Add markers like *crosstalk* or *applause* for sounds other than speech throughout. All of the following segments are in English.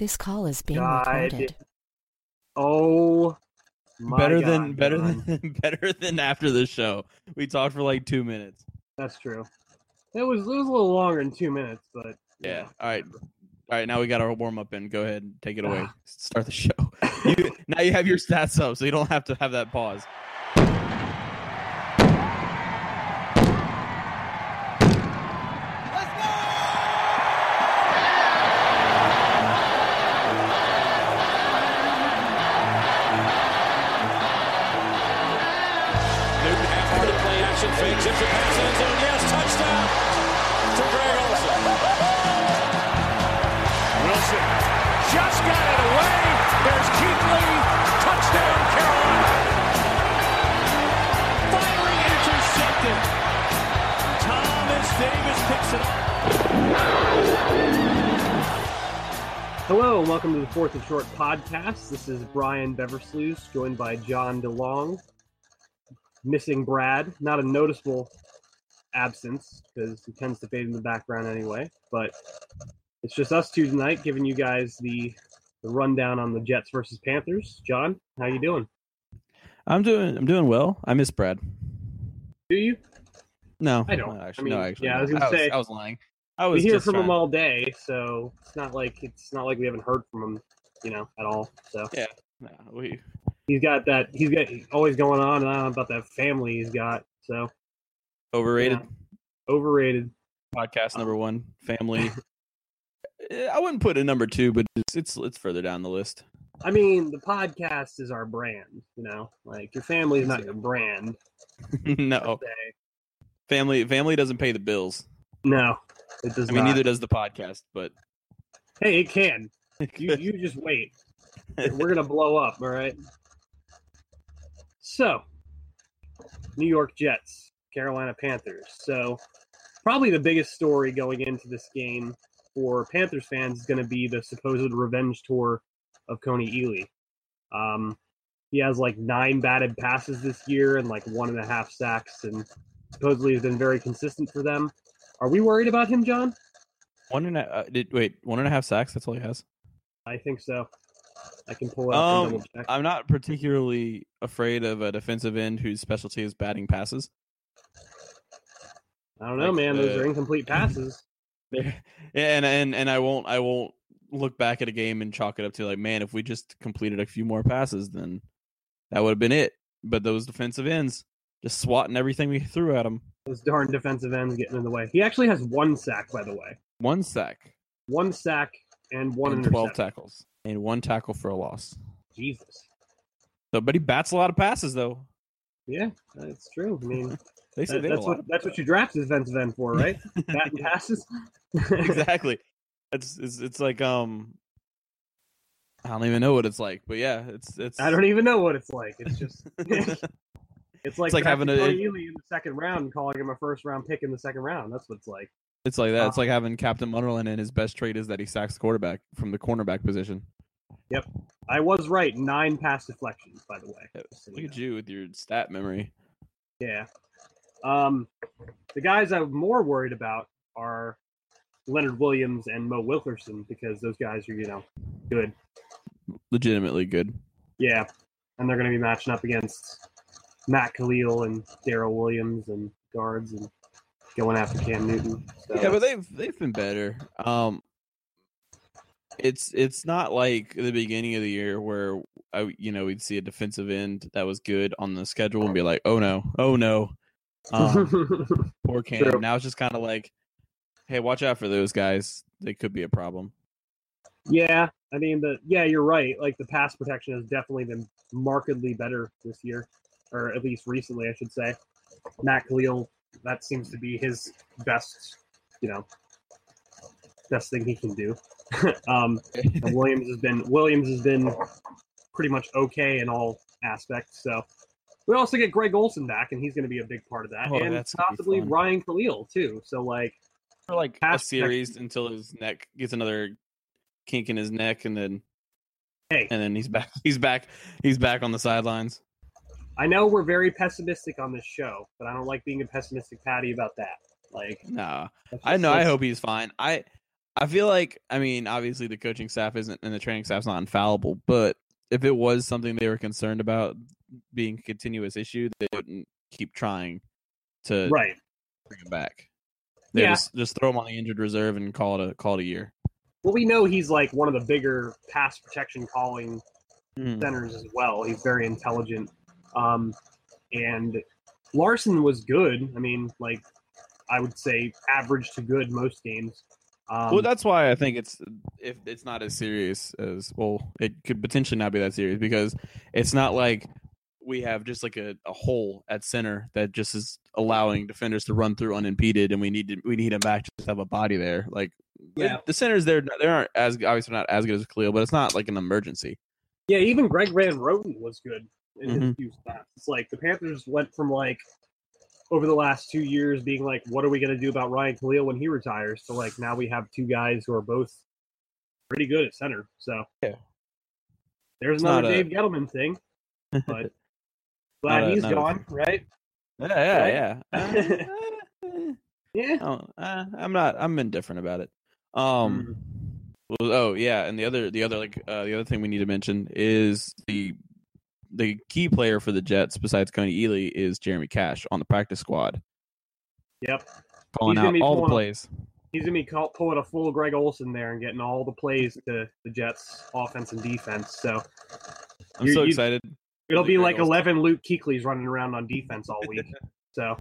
This call is being God. recorded. Oh, my better God, than better John. than *laughs* better than after the show. We talked for like two minutes. That's true. It was it was a little longer than two minutes, but Yeah. All right. All right. Now we got our warm up in. Go ahead and take it away. Ah. Start the show. *laughs* You, now you have your stats up, so you don't have to have that pause. Hello and welcome to the Fourth and Short podcast. This is Brian Beversluis, joined by Jon DeLong. Missing Brad, not a noticeable absence because he tends to fade in the background anyway. But it's just us two tonight, giving you guys the, the rundown on the Jets versus Panthers. Jon, how you doing? I'm doing. I'm doing well. I miss Brad. Do you? No, I don't. No, I actually, mean, no, actually, yeah, I was gonna say- I was lying. I We hear from him trying- all day, so it's not like it's not like we haven't heard from him, you know, at all. So No, we, he's got that. He's got always going on and on about that family he's got. So overrated overrated. podcast number one. Family. *laughs* Eh, I wouldn't put it number two, but it's it's it's further down the list. I mean, the podcast is our brand. You know, like your family is not your brand. *laughs* no, family. Family doesn't pay the bills. No, it does I mean, not. neither does the podcast. But Hey, it can. *laughs* You you just wait. We're gonna blow up. All right. So, New York Jets, Carolina Panthers. So, probably the biggest story going into this game for Panthers fans is going to be the supposed revenge tour of Kony Ealy. Um, he has like nine batted passes this year and like one and a half sacks, and supposedly has been very consistent for them. Are we worried about him, Jon? one and a uh, did wait one and a half sacks. That's all he has. I think so. I can pull up Um. I'm not particularly afraid of a defensive end whose specialty is batting passes. I don't know, like, man. Those uh, are incomplete passes. *laughs* and and and I won't I won't look back at a game and chalk it up to like, man, if we just completed a few more passes, then that would have been it. But those defensive ends just swatting everything we threw at them. Those darn defensive ends getting in the way. He actually has one sack, by the way. One sack One sack and one and twelve tackles and one tackle for a loss. Jesus. So, but he bats a lot of passes though. Yeah, that's true. I mean, *laughs* They say that- they that's what that's what you draft defensive end for, right? *laughs* Batting passes. *laughs* exactly. It's, it's it's like um, I don't even know what it's like, but yeah, it's it's. I don't even know what it's like. It's just it's like, like having a- Ealy in the second round and calling him a first round pick in the second round. That's what it's like. It's like that. It's Uh, like having Captain Munnerlyn, and his best trait is that he sacks the quarterback from the cornerback position. Yep. I was right. Nine pass deflections, by the way. so Look at you with your stat memory. Yeah. Um, the guys I'm more worried about are Leonard Williams and Mo Wilkerson because those guys are, you know, good. Legitimately good. Yeah. And they're going to be matching up against Matt Kalil and Daryl Williams and guards and going after Cam Newton. So, Yeah, but they've they've been better. Um, it's it's not like the beginning of the year where I, you know we'd see a defensive end that was good on the schedule and be like, oh no, oh no, um, *laughs* poor Cam. True. Now it's just kind of like, hey, watch out for those guys. They could be a problem. yeah. I mean, the yeah, you're right. Like the pass protection has definitely been markedly better this year, or at least recently, I should say. Matt Kalil, that seems to be his best, you know, best thing he can do. *laughs* um, Williams has been Williams has been pretty much okay in all aspects. So we also get Greg Olsen back, and he's going to be a big part of that, Oh, and that's gonna be possibly. Ryan Kalil too. So like, For like a Pass series until his neck gets another kink in his neck, and then hey, and then he's back. He's back. He's back on the sidelines. I know we're very pessimistic on this show, but I don't like being a pessimistic patty about that. Like, no, I know. I hope he's fine. I I feel like I mean, obviously the coaching staff isn't and the training staff's not infallible, but if it was something they were concerned about being a continuous issue, they wouldn't keep trying to Right. bring him back. They Yeah. just just throw him on the injured reserve and call it a call it a year. Well, we know he's like one of the bigger pass protection calling Mm. centers as well. He's very intelligent. Um, and Larsen was good. I mean, like I would say average to good most games. Um, well, that's why I think it's if it's not as serious as well, it could potentially not be that serious because it's not like we have just like a, a hole at center that just is allowing defenders to run through unimpeded, and we need to we need him back to have a body there. Like Yeah. the, the centers there they aren't as obviously not as good as Kalil, but it's not like an emergency. yeah, even Greg Van Roten was good in his Mhm. few snaps. It's like the Panthers went from like over the last two years being like, what are we going to do about Ryan Kalil when he retires? To like now we have two guys who are both pretty good at center. So Yeah. there's another not a- Dave Gettleman thing, but *laughs* glad a- he's not a- gone, *laughs* right? Yeah, yeah, Right? yeah. *laughs* Uh, Yeah. Oh, uh, I'm not. I'm indifferent about it. Um. Well, oh yeah, and the other, the other, like uh, the other thing we need to mention is the the key player for the Jets besides Kony Ealy is Jeremy Cash on the practice squad, Yep. calling He's gonna out be all the pulling plays. He's gonna be call, pulling a full Greg Olsen there and getting all the plays to the Jets offense and defense. So I'm so excited. it'll be Greg like Olsen. eleven Luke Kuechly's running around on defense all week. *laughs* so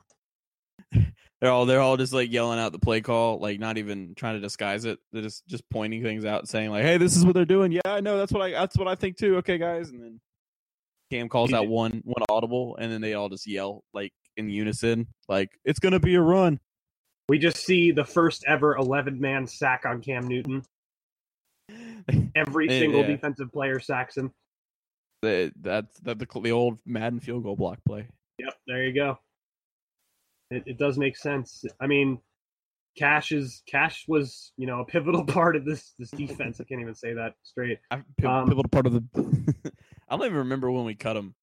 They're all they're all just like yelling out the play call, like not even trying to disguise it. They're just just pointing things out, saying like, "Hey, this is what they're doing." Yeah, I know. That's what I that's what I think too. Okay, guys, and then Cam calls out one one audible, and then they all just yell like in unison, like it's gonna be a run. we just see the first ever eleven man sack on Cam Newton. *laughs* Every Yeah, single yeah. defensive player sacks him. That- that's that the the old Madden field goal block play. Yep, there you go. It, it does make sense. I mean, Cash is Cash was you know a pivotal *laughs* part of this this defense. I can't even say that straight. I Um, pivotal part of the. *laughs* I don't even remember when we cut him.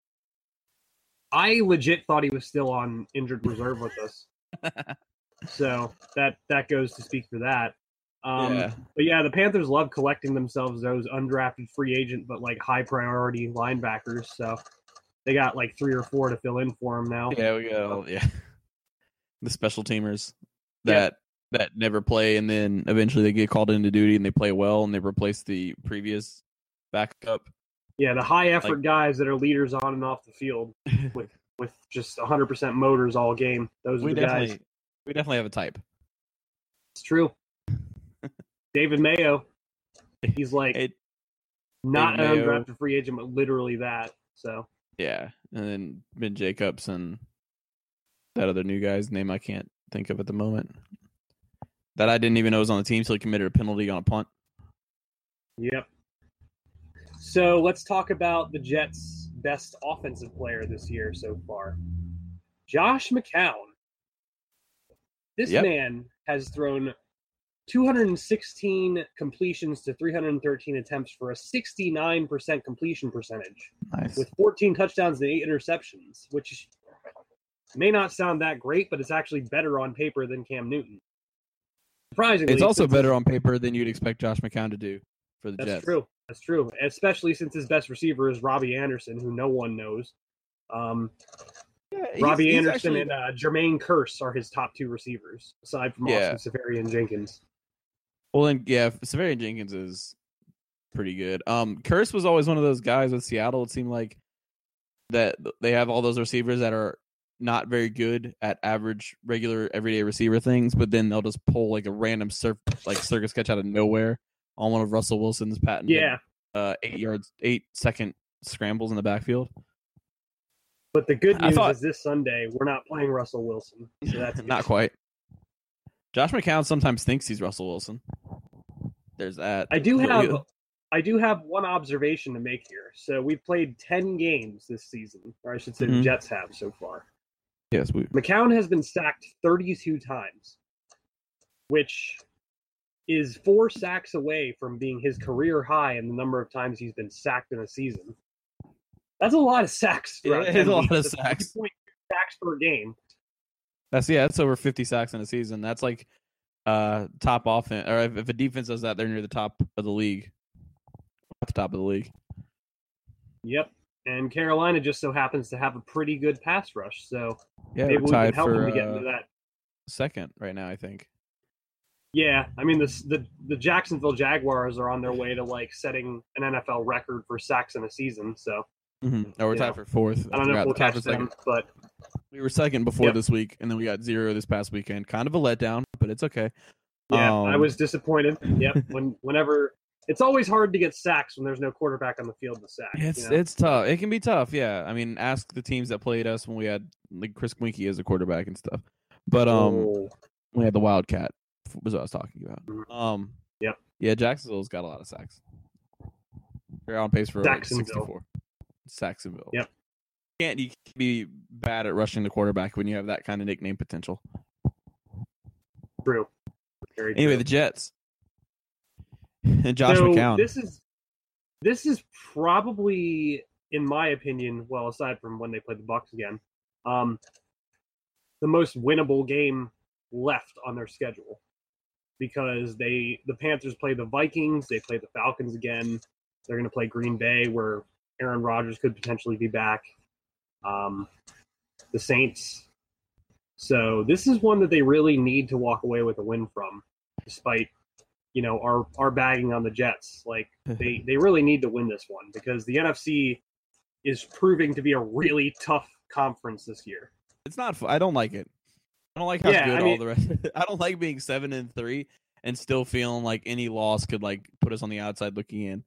I legit thought he was still on injured reserve with us. *laughs* so that that goes to speak for that. Um, yeah, But yeah, the Panthers love collecting themselves those undrafted free agent but like high priority linebackers. So they got like three or four to fill in for him now. yeah, we go. yeah. The special teamers Yeah. that that never play, and then eventually they get called into duty and they play well, and they replace the previous backup. Yeah, the high effort Like- guys that are leaders on and off the field *laughs* with with just 100% motors all game. Those are we the definitely guys. we definitely have a type. It's true. *laughs* David Mayo, he's like Hey, not David an undrafted free agent, but literally that. So Yeah, and then Ben Jacobs and that other new guy's name I can't think of at the moment. That I didn't even know was on the team, so he committed a penalty on a punt. Yep. So let's talk about the Jets' best offensive player this year so far. Josh McCown. This Yep. man has thrown 216 completions to 313 attempts for a 69% completion percentage Nice. with 14 touchdowns and 8 interceptions, which may not sound that great, but it's actually better on paper than Cam Newton. Surprisingly, It's also better on paper than you'd expect Josh McCown to do for the That's Jets. That's true. That's true. Especially since his best receiver is Robbie Anderson, who no one knows. Um, Yeah, he's- Robbie he's Anderson actually- and uh, Jermaine Kearse are his top two receivers, aside from Yeah. Austin Seferian-Jenkins. Well, and yeah, Seferian-Jenkins is pretty good. Um, Kearse was always one of those guys with Seattle. It seemed like that they have all those receivers that are not very good at average, regular, everyday receiver things, but then they'll just pull like a random surf, like circus catch out of nowhere on one of Russell Wilson's patented Yeah, uh, eight yards, eight second scrambles in the backfield. but the good news thought- is this Sunday we're not playing Russell Wilson, so that's *laughs* not quite. Josh McCown sometimes thinks he's Russell Wilson. There's that. I do have I do have one observation to make here. So we've played ten games this season, or I should say the Mhm. Jets have so far. Yes, we McCown has been sacked 32 times, which is four sacks away from being his career high in the number of times he's been sacked in a season. That's a lot of sacks. Yeah, throughout it is 10 a lot weeks. of That's sacks. 3.2 sacks per game. That's yeah, that's over fifty sacks in a season. That's like uh top offense or if, if a defense does that, they're near the top of the league. At the top of the league. Yep. And Carolina just so happens to have a pretty good pass rush, so Yeah, maybe we're can help for them to get uh, into that. second right now, I think. Yeah, I mean the the the Jacksonville Jaguars are on their way to like setting an NFL record for sacks in a season. So Mm-hmm. Oh, we're tied for fourth. I don't know if we'll catch second. them, but We were second before Yep. this week, and then we got zero this past weekend. Kind of a letdown, but it's okay. yeah, I Um, was disappointed. Yep. when whenever it's always hard to get sacks when there's no quarterback on the field to sack. It's you know? it's tough. It can be tough. Yeah, I mean, ask the teams that played us when we had like Chris Weinke as a quarterback and stuff. But um, Oh, we had the Wildcat. Was what I was talking about. Mhm. Um, Yep. Yeah, Jacksonville's got a lot of sacks. They're on pace for like 64. Saxonville. Yep. Can't you can't be bad at rushing the quarterback when you have that kind of nickname potential? true. Very Anyway, true. the Jets and *laughs* Josh so McCown. This is this is probably, in my opinion, well, aside from when they play the Bucks again, um, the most winnable game left on their schedule because they the Panthers play the Vikings, they play the Falcons again. They're going to play Green Bay, where Aaron Rodgers could potentially be back. Um, the Saints. So this is one that they really need to walk away with a win from, despite you know are are bagging on the Jets. Like *laughs* they they really need to win this one because the NFC is proving to be a really tough conference this year. It's not. I don't like it. I don't like how Yeah, good I all the rest. *laughs* I don't like being seven and three and still feeling like any loss could like put us on the outside looking in.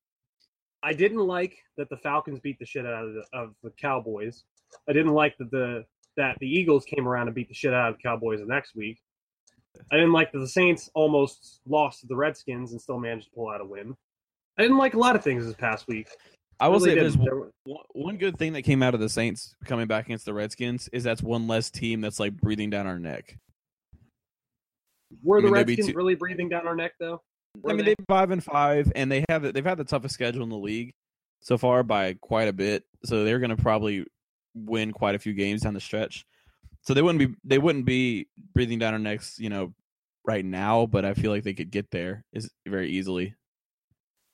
I didn't like that the Falcons beat the shit out of the, of the Cowboys. I didn't like that the that the Eagles came around and beat the shit out of the Cowboys the next week. I didn't like that the Saints almost lost to the Redskins and still managed to pull out a win. I didn't like a lot of things this past week. I will Really say there's one, good thing that came out of the Saints coming back against the Redskins is that's one less team that's like breathing down our neck. Were I the mean, they'd Redskins too- really breathing down our neck though? Were I mean, they? they're five and five, and they have they've had the toughest schedule in the league so far by quite a bit. So they're going to probably win quite a few games down the stretch. So they wouldn't be they wouldn't be breathing down our necks, you know, right now. But I feel like they could get there is very easily.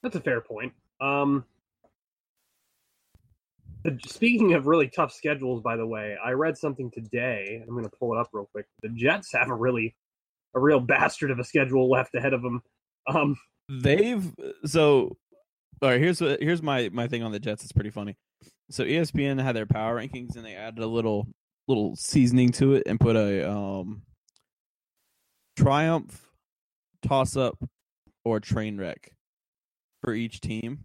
That's a fair point. Um, speaking of really tough schedules, by the way, I read something today. I'm going to pull it up real quick. The Jets have a really, a real bastard of a schedule left ahead of them. Um, They've so all right. Here's what here's my my thing on the Jets. It's pretty funny. So ESPN had their power rankings, and they added a little little seasoning to it and put a um triumph, toss up, or train wreck for each team.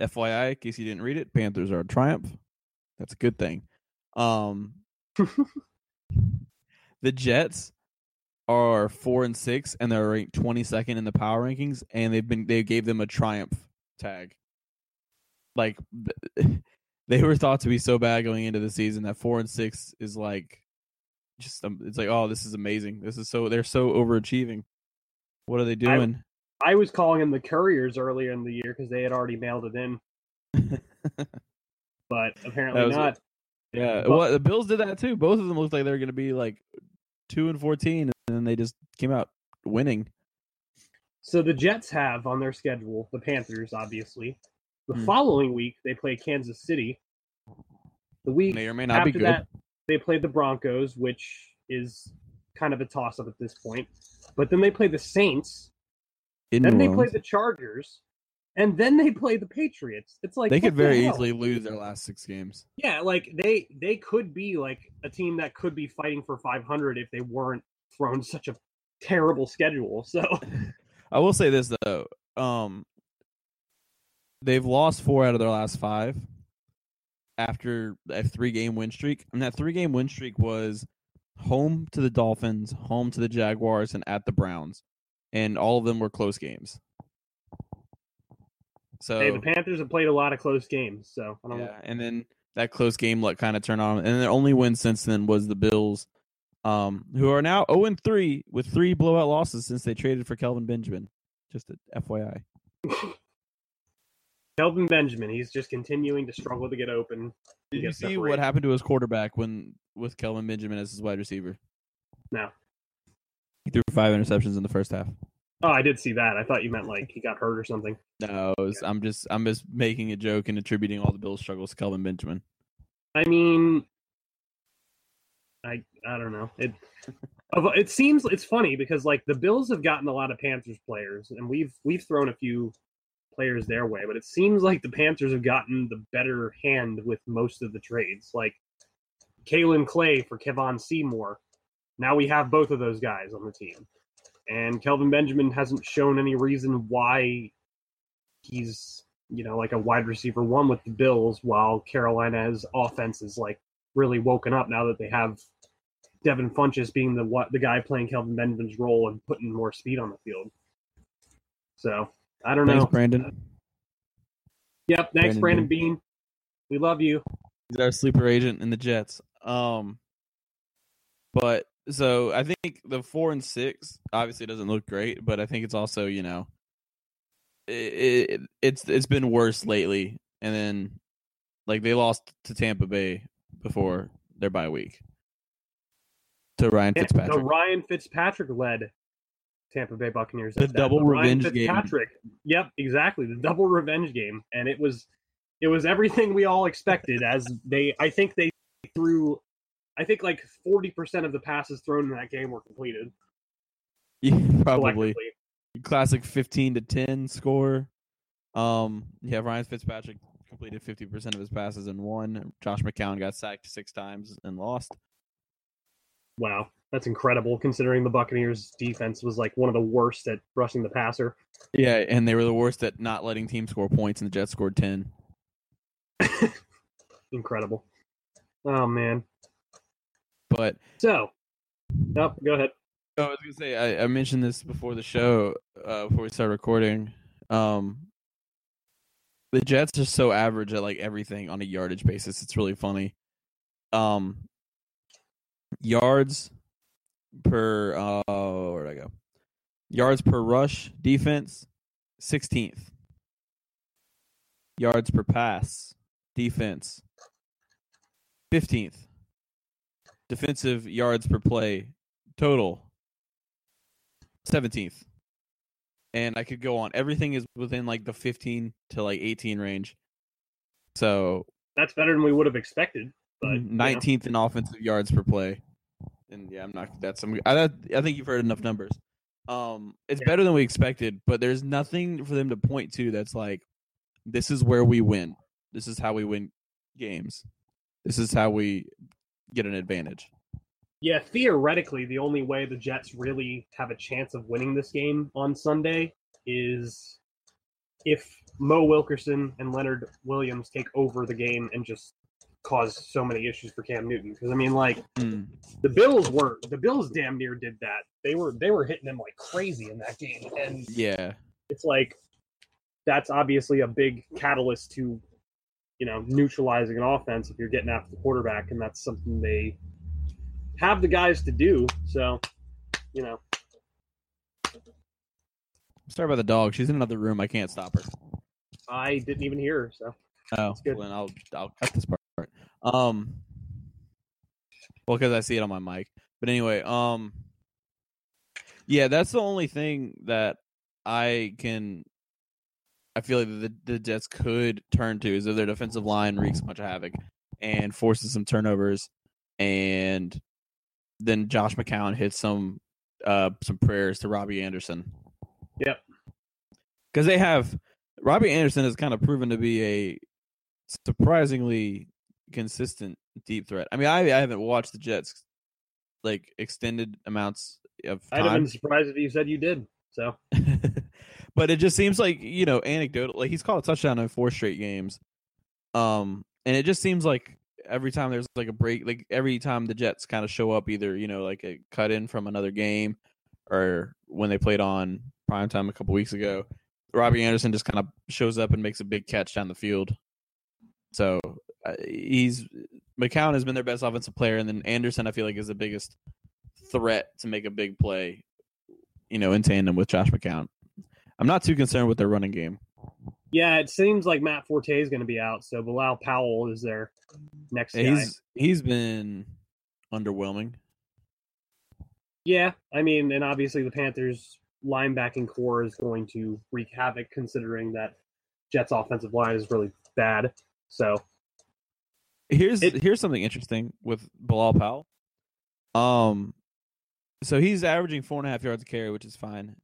FYI, in case you didn't read it, Panthers are a triumph. That's a good thing. Um, *laughs* the Jets are four and six, and they're ranked twenty second in the power rankings, and they've been they gave them a triumph tag. Like they were thought to be so bad going into the season that four and six is like just um, it's like oh this is amazing. This is so they're so overachieving. What are they doing? I was calling them the Couriers earlier in the year because they had already mailed it in, *laughs* but apparently not. yeah, But- well the Bills did that too. Both of them looked like they were going to be like two and fourteen, and then they just came out winning. So the Jets have on their schedule the Panthers, obviously. The Hmm. following week they play Kansas City. The week May or may not after be good. that they play the Broncos, which is kind of a toss up at this point. But then they play the Saints, in then New they play the Chargers, and then they play the Patriots. It's like they could the very hell? easily lose their last six games. Yeah, like they they could be like a team that could be fighting for 500 if they weren't thrown such a terrible schedule. So *laughs* I will say this though, um, they've lost four out of their last five after a three-game win streak, and that three-game win streak was home to the Dolphins, home to the Jaguars, and at the Browns, and all of them were close games. So hey, the Panthers have played a lot of close games. So I don't know. yeah, and then that close game let kind of turn on, and their only win since then was the Bills, um, who are now zero and three with three blowout losses since they traded for Kelvin Benjamin. Just a FYI. *laughs* Kelvin Benjamin, he's just continuing to struggle to get open. Did you get see separated. what happened to his quarterback when with Kelvin Benjamin as his wide receiver? No. He threw five interceptions in the first half. Oh, I did see that. I thought you meant like he got hurt or something. No, was, I'm just I'm just making a joke and attributing all the Bills' struggles to Kelvin Benjamin. I mean, I I don't know. It it seems it's funny because like the Bills have gotten a lot of Panthers players, and we've we've thrown a few players their way, but it seems like the Panthers have gotten the better hand with most of the trades. Like Kaelin Clay for Kevon Seymour. Now we have both of those guys on the team, and Kelvin Benjamin hasn't shown any reason why he's you know like a wide receiver one with the Bills, while Carolina's offense is like really woken up now that they have Devin Funchess being the what the guy playing Kelvin Benjamin's role and putting more speed on the field. So I don't Thanks, know. Brandon. Yep, thanks, Brandon Brandon Beane. We love you. He's our sleeper agent in the Jets. Um, but so I think the four and six obviously doesn't look great, but I think it's also you know, it, it it's it's been worse lately, and then like they lost to Tampa Bay before their bye week to Ryan Yeah, Fitzpatrick. The Ryan Fitzpatrick led Tampa Bay Buccaneers. The that. double Ryan revenge game. Fitzpatrick. Yep, exactly. The double revenge game, and it was it was everything we all expected. As they, I think they threw, I think like forty percent of the passes thrown in that game were completed. *laughs* yeah, probably classic fifteen to ten score. Um, yeah, Ryan Fitzpatrick completed fifty percent of his passes and won. Josh McCown got sacked six times and lost. Wow, that's incredible considering the Buccaneers defense was like one of the worst at rushing the passer. Yeah, and they were the worst at not letting teams score points, and the Jets scored ten. *laughs* Incredible. Oh man. But So, nope. Go ahead. oh, I was gonna say I, I mentioned this before the show, uh, before we started recording. Um, the Jets are so average at like everything on a yardage basis. It's really funny. Um, yards per uh, where'd I go? Yards per rush defense, sixteenth. Yards per pass defense, fifteenth. Defensive yards per play total, seventeenth. And I could go on. Everything is within like the fifteen to like eighteen range. So That's better than we would have expected. But you know. nineteenth in offensive yards per play. And yeah, I'm not. That's I'm, I. I think you've heard enough numbers. Um, it's Yeah. better than we expected, but there's nothing for them to point to that's like, this is where we win. This is how we win games. This is how we get an advantage. Yeah, theoretically, the only way the Jets really have a chance of winning this game on Sunday is if Mo Wilkerson and Leonard Williams take over the game and just cause so many issues for Cam Newton. Because I mean, like Mm. the Bills were the Bills damn near did that. They were they were hitting him like crazy in that game, and Yeah, it's like that's obviously a big catalyst to you know neutralizing an offense if you're getting after the quarterback, and that's something they have the guys to do. So you know, sorry about the dog. She's in another room. I can't stop her. I didn't even hear her. So Oh, good. well, then I'll I'll cut this part. Um, well, because I see it on my mic. But anyway, um, yeah, that's the only thing that I can. I feel like the the Jets could turn to is if their defensive line wreaks a bunch of havoc and forces some turnovers, and then Josh McCown hits some uh some prayers to Robbie Anderson. Yep. because they have Robbie Anderson has kind of proven to be a surprisingly consistent deep threat. I mean, I I haven't watched the Jets like extended amounts of I'd have been surprised if you said you did. So *laughs* but it just seems like you know anecdotal. Like he's caught a touchdown in four straight games, um, and it just seems like every time there's like a break, like every time the Jets kind of show up, either you know like a cut in from another game, or when they played on primetime a couple weeks ago, Robbie Anderson just kind of shows up and makes a big catch down the field. So Uh, he's McCown has been their best offensive player, and then Anderson I feel like is the biggest threat to make a big play, you know, in tandem with Josh McCown. I'm not too concerned with their running game. yeah, it seems like Matt Forte is going to be out. So Bilal Powell is their next guy. He's he's been underwhelming. Yeah, I mean, and obviously the Panthers linebacking core is going to wreak havoc considering that Jets offensive line is really bad. So Here's It- here's something interesting with Bilal Powell. Um, so he's averaging four and a half yards a carry, which is fine.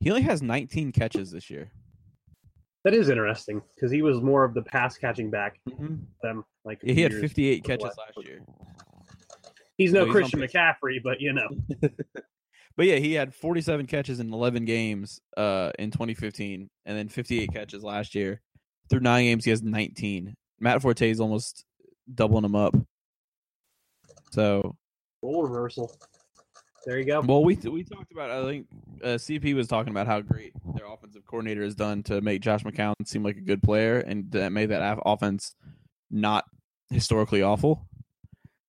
He only has 19 catches this year. that is interesting because he was more of the pass catching back Mm-hmm. than like a he had 58 catches last year. He's no So Christian. McCaffrey, but you know, *laughs* But yeah, he had 47 catches in 11 games uh, in 2015, and then 58 catches last year. Through nine games, he has 19. Matt Forte is almost doubling them up. So, role reversal. There you go. well, we we talked about. I think uh, CP was talking about how great their offensive coordinator has done to make Josh McCown seem like a good player, and that made that offense not historically awful.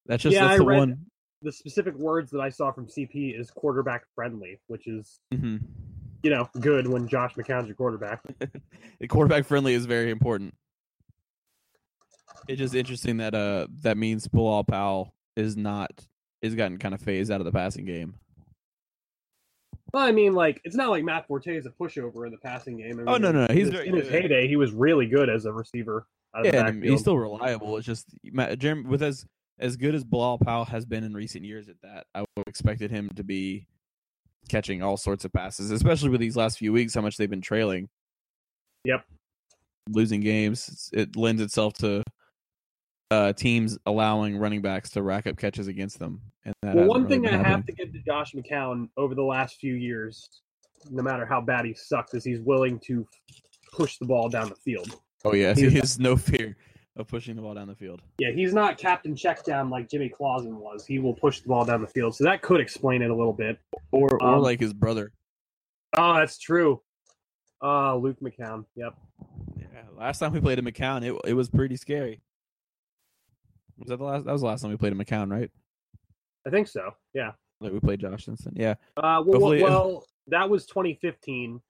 That's just Yeah, that's I the read- one. The specific words that I saw from CP is quarterback friendly, which is hmm you know good when Josh McCown's your quarterback. the *laughs* quarterback friendly is very important. It's just interesting that uh that means Bilal Powell is not is gotten kind of phased out of the passing game. Well, I mean, like it's not like Matt Forte is a pushover in the passing game. I mean, Oh, no, no, in he's his- in his heyday. He was really good as a receiver. Out of the Yeah, and he's still reliable. It's just Matt, Jeremy, with as as good as Bilal Powell has been in recent years at that, I would have expected him to be catching all sorts of passes, especially with these last few weeks, how much they've been trailing. Yep. Losing games, it lends itself to uh, teams allowing running backs to rack up catches against them. And that well, one really thing I have to give to Josh McCown over the last few years, no matter how bad he sucks, is he's willing to push the ball down the field. Oh yeah, he has no fear of pushing the ball down the field. Yeah, he's not captain check down like Jimmy Clausen was. He will push the ball down the field, so that could explain it a little bit. Or or Um, like his brother. Oh, that's true. Uh, Luke McCown. Yep. Yeah, last time we played a McCown, it it was pretty scary. Was that the last? That was the last time we played a McCown, right? I think so. Yeah. Like we played Josh Simpson. Yeah, Uh, well, Hopefully- well, that was 2015,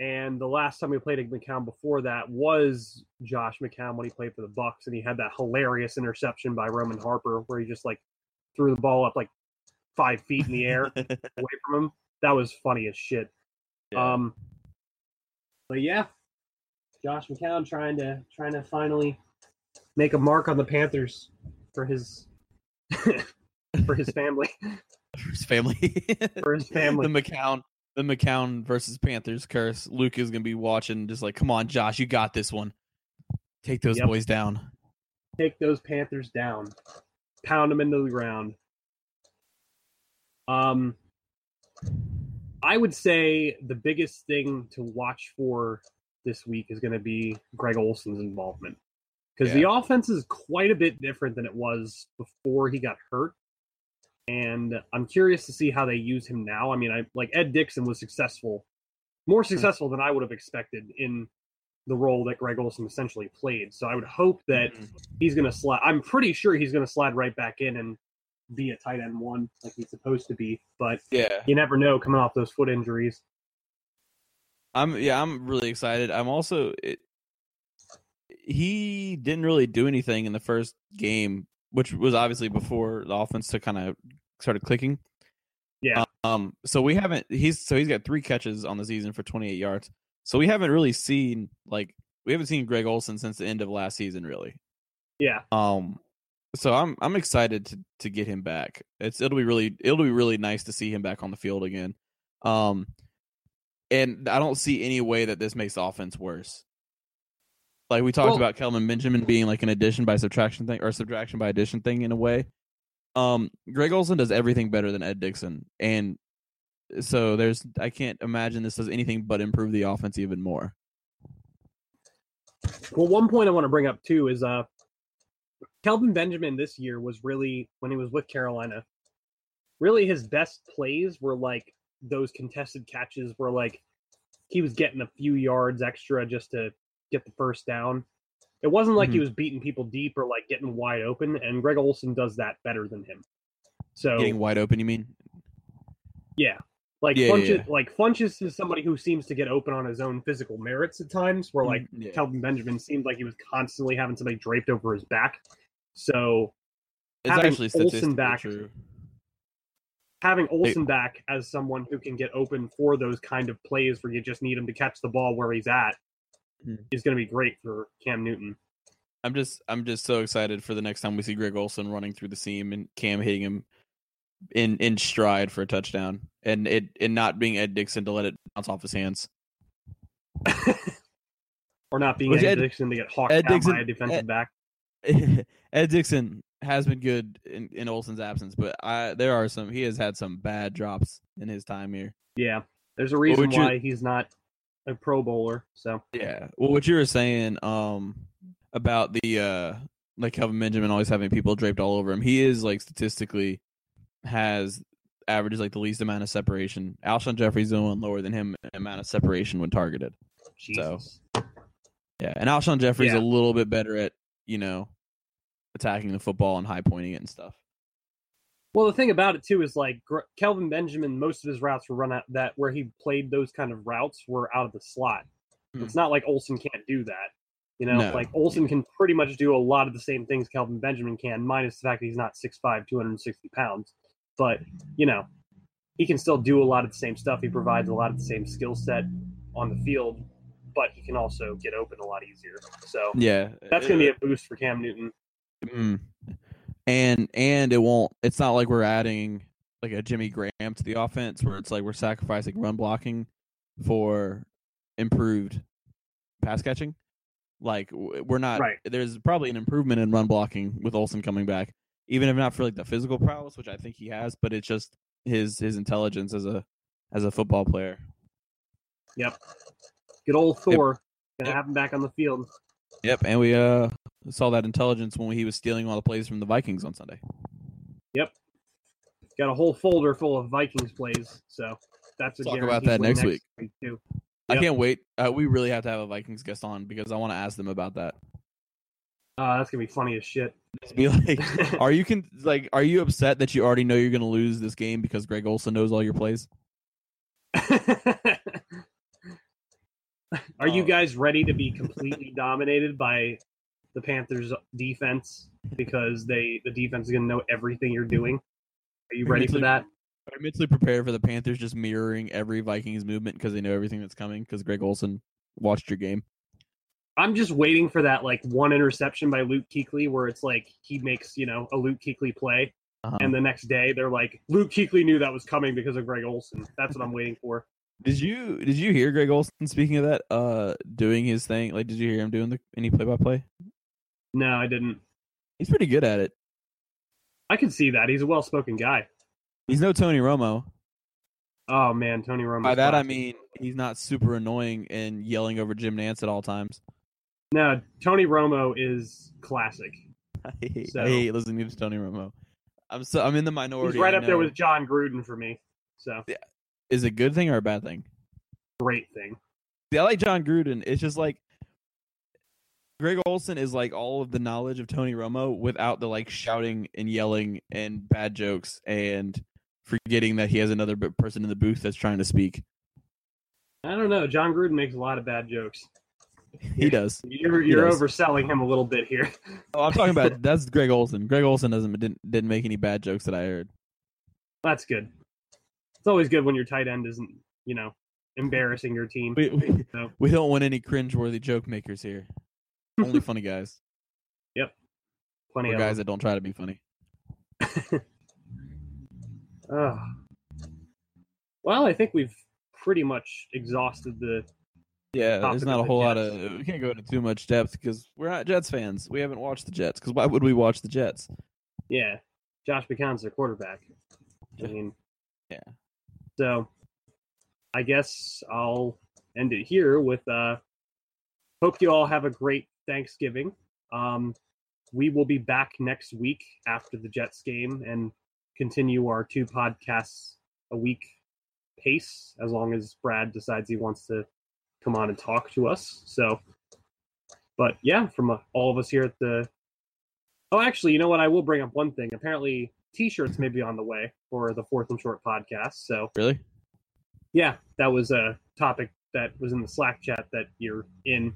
and the last time we played a McCown before that was Josh McCown when he played for the Bucks, and he had that hilarious interception by Roman Harper where he just like threw the ball up like five feet in the air *laughs* away from him. That was funny as shit. Yeah. Um, but yeah, Josh McCown trying to trying to finally make a mark on the Panthers for his *laughs* for his family For his family. *laughs* for his family. the McCown, the McCown versus Panthers curse. Luke is gonna be watching, just like, come on, Josh, you got this one. Take those Yep. boys down. take those Panthers down, pound them into the ground. Um, I would say the biggest thing to watch for this week is going to be Greg Olsen's involvement because the offense is quite a bit different than it was before he got hurt. And I'm curious to see how they use him now. I mean, I like Ed Dickson was successful, more successful than I would have expected in the role that Greg Olsen essentially played. So I would hope that Mhm. he's going to slide. I'm pretty sure he's going to slide right back in and be a tight end one like he's supposed to be. But Yeah, you never know coming off those foot injuries. I'm. Yeah, I'm really excited. I'm also. It, he didn't really do anything in the first game, which was obviously before the offense to kind of started clicking. Yeah. Um. So we haven't. He's so he's got three catches on the season for 28 yards. So we haven't really seen like we haven't seen Greg Olsen since the end of last season, really. Yeah. Um. So I'm I'm excited to to get him back. It's it'll be really it'll be really nice to see him back on the field again. Um. And I don't see any way that this makes the offense worse. Like we talked Well- about Kelvin Benjamin being like an addition by subtraction thing or subtraction by addition thing in a way. Um, Greg Olsen does everything better than Ed Dickson, and so there's I can't imagine this does anything but improve the offense even more. Well, one point I want to bring up too is uh, Kelvin Benjamin this year was really when he was with Carolina. Really, his best plays were like those contested catches where like he was getting a few yards extra just to get the first down. It wasn't like he Mhm. was beating people deep or like getting wide open, and Greg Olsen does that better than him. So Getting wide open, you mean? yeah. Like Yeah, Funchess, yeah. like Funchess is somebody who seems to get open on his own physical merits at times, where like Mm, yeah. Kelvin Benjamin seemed like he was constantly having somebody draped over his back. So It's having actually Olsen statistically back- true. having Olsen back as someone who can get open for those kind of plays where you just need him to catch the ball where he's at Mhm. is going to be great for Cam Newton. I'm just I'm just so excited for the next time we see Greg Olsen running through the seam and Cam hitting him in in stride for a touchdown and it and not being Ed Dickson to let it bounce off his hands. *laughs* or not being Ed, Ed- Dickson to get hawked Ed out Dickson- by a defensive Ed- back. *laughs* Ed Dickson has been good in, in Olsen's absence, but I there are some he has had some bad drops in his time here. Yeah, there's a reason would you- why he's not a Pro Bowler. So Yeah. Well, what you were saying um about the uh like Kelvin Benjamin always having people draped all over him. He is like statistically has averages like the least amount of separation. Alshon Jeffery's the one lower than him amount of separation when targeted. Jesus. Yeah, and Alshon Jeffery's Yeah. a little bit better at you know attacking the football and high pointing it and stuff. Well, the thing about it too is like Kelvin Benjamin. Most of his routes were run out that where he played those kind of routes were out of the slot. Hmm. It's not like Olsen can't do that. You know, No. like Olsen can pretty much do a lot of the same things Kelvin Benjamin can, minus the fact that he's not 6'5", 260 pounds. But you know, he can still do a lot of the same stuff. He provides a lot of the same skill set on the field, but he can also get open a lot easier. So Yeah, that's going to be a boost for Cam Newton. Mm. And and it won't. It's not like we're adding like a Jimmy Graham to the offense where it's like we're sacrificing run blocking for improved pass catching. Like we're not. Right. There's probably an improvement in run blocking with Olsen coming back, even if not for like the physical prowess, which I think he has, but it's just his his intelligence as a as a football player. Yep. Good old Thor. Gonna Yep. have him back on the field. Yep, and we uh saw that intelligence when he was stealing all the plays from the Vikings on Sunday. Yep, got a whole folder full of Vikings plays. So that's a Talk about that win next week. too. I can't wait. Uh, we really have to have a Vikings guest on because I want to ask them about that. Uh, that's gonna be funny as shit. Just be like, *laughs* are you can like, are you upset that you already know you're going to lose this game because Greg Olsen knows all your plays? *laughs* Are you Oh. guys ready to be completely dominated by the Panthers defense because they the defense is gonna know everything you're doing? Are you ready for that? You mentally prepared for the Panthers just mirroring every Vikings movement because they know everything that's coming because Greg Olsen watched your game? I'm just waiting for that like one interception by Luke Kuechly where it's like he makes you know a Luke Kuechly play, Uh-huh. and the next day they're like Luke Kuechly knew that was coming because of Greg Olsen. That's what I'm waiting for. *laughs* Did you did you hear Greg Olsen speaking of that? Uh, doing his thing. Like, did you hear him doing the any play by play? No, I didn't. He's pretty good at it. I can see that he's a well-spoken guy. He's no Tony Romo. Oh man, Tony Romo. By that I mean he's not super annoying and yelling over Jim Nantz at all times. no. Tony Romo is classic. *laughs* I hate, So- I hate listening to Tony Romo. I'm so I'm in the minority. He's right I up there with Jon Gruden for me. So yeah. Is it a good thing or a bad thing? great thing. See, I like Jon Gruden. It's just like Greg Olsen is like all of the knowledge of Tony Romo without the like shouting and yelling and bad jokes and forgetting that he has another person in the booth that's trying to speak. I don't know. Jon Gruden makes a lot of bad jokes. He does. *laughs* You're you're does. overselling him a little bit here. *laughs* Oh, I'm talking about *laughs* that's Greg Olsen. Greg Olsen doesn't didn't, didn't make any bad jokes that I heard. That's good. It's always good when your tight end isn't, you know, embarrassing your team. We we, No. we don't want any cringeworthy joke makers here. Only funny guys. Yep. Plenty Or of guys that don't try to be funny. *laughs* Ugh. Well, I think we've pretty much exhausted the. Yeah, there's not a the whole lot of. We can't go into too much depth because we're not Jets fans. We haven't watched the Jets. Because why would we watch the Jets? Yeah, Josh McCown's their quarterback. I mean, Yeah. So, I guess I'll end it here with. uh Hope you all have a great Thanksgiving. Um, we will be back next week after the Jets game and continue our two podcasts a week pace as long as Brad decides he wants to come on and talk to us. So, but yeah, from uh, all of us here at the. Oh, actually, you know what? I will bring up one thing. Apparently, T-shirts may be on the way for the Fourth and Short podcast. So, Really? yeah, that was a topic that was in the Slack chat that you're in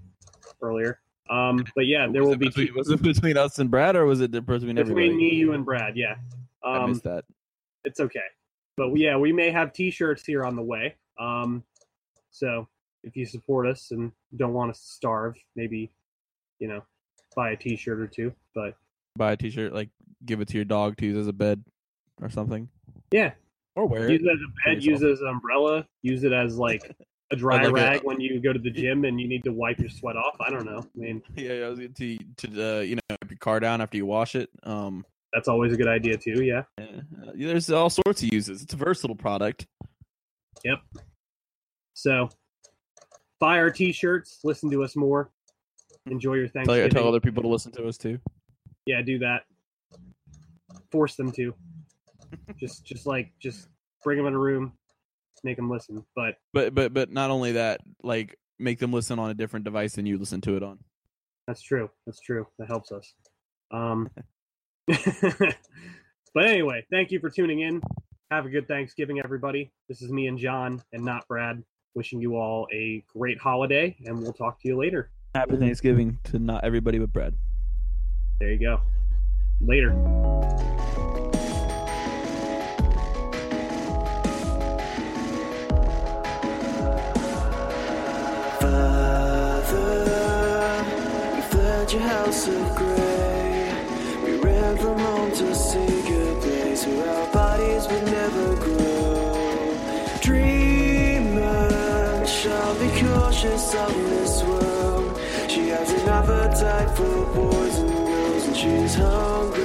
earlier. Um, but yeah, there was will be between, was it between us and Brad, or was it between everybody? between me, you, and Brad. Yeah, I um, missed that. it's okay. but yeah, we may have T-shirts here on the way. Um, so if you support us and don't want us to starve, maybe you know buy a T-shirt or two. But Buy a T-shirt, like give it to your dog to use as a bed or something, yeah, or wear use it as a bed, use it as an umbrella, use it as like *laughs* a dry like a- rag when you go to the gym and you need to wipe your sweat off. I don't know. I mean, *laughs* Yeah, I was to to uh, you know wipe your car down after you wash it. Um, that's always a good idea too. Yeah. yeah, uh, there's all sorts of uses. It's a versatile product. Yep. So buy our T-shirts, listen to us more, enjoy your Tell, Thanksgiving. tell other people to listen to us too. yeah, do that. Force them to. *laughs* just, just like, just bring them in a room, make them listen. But But but but not only that, like make them listen on a different device than you listen to it on. that's true. That's true. That helps us. Um, *laughs* but anyway, thank you for tuning in. Have a good Thanksgiving, everybody. This is me and Jon, and not Brad. Wishing you all a great holiday, and we'll talk to you later. Happy Thanksgiving to not everybody but Brad. There you go. Later. Of gray. We ran from home to seek a place where our bodies would never grow. Dreamer shall be cautious of this world. She has an appetite for boys and girls, and she's hungry.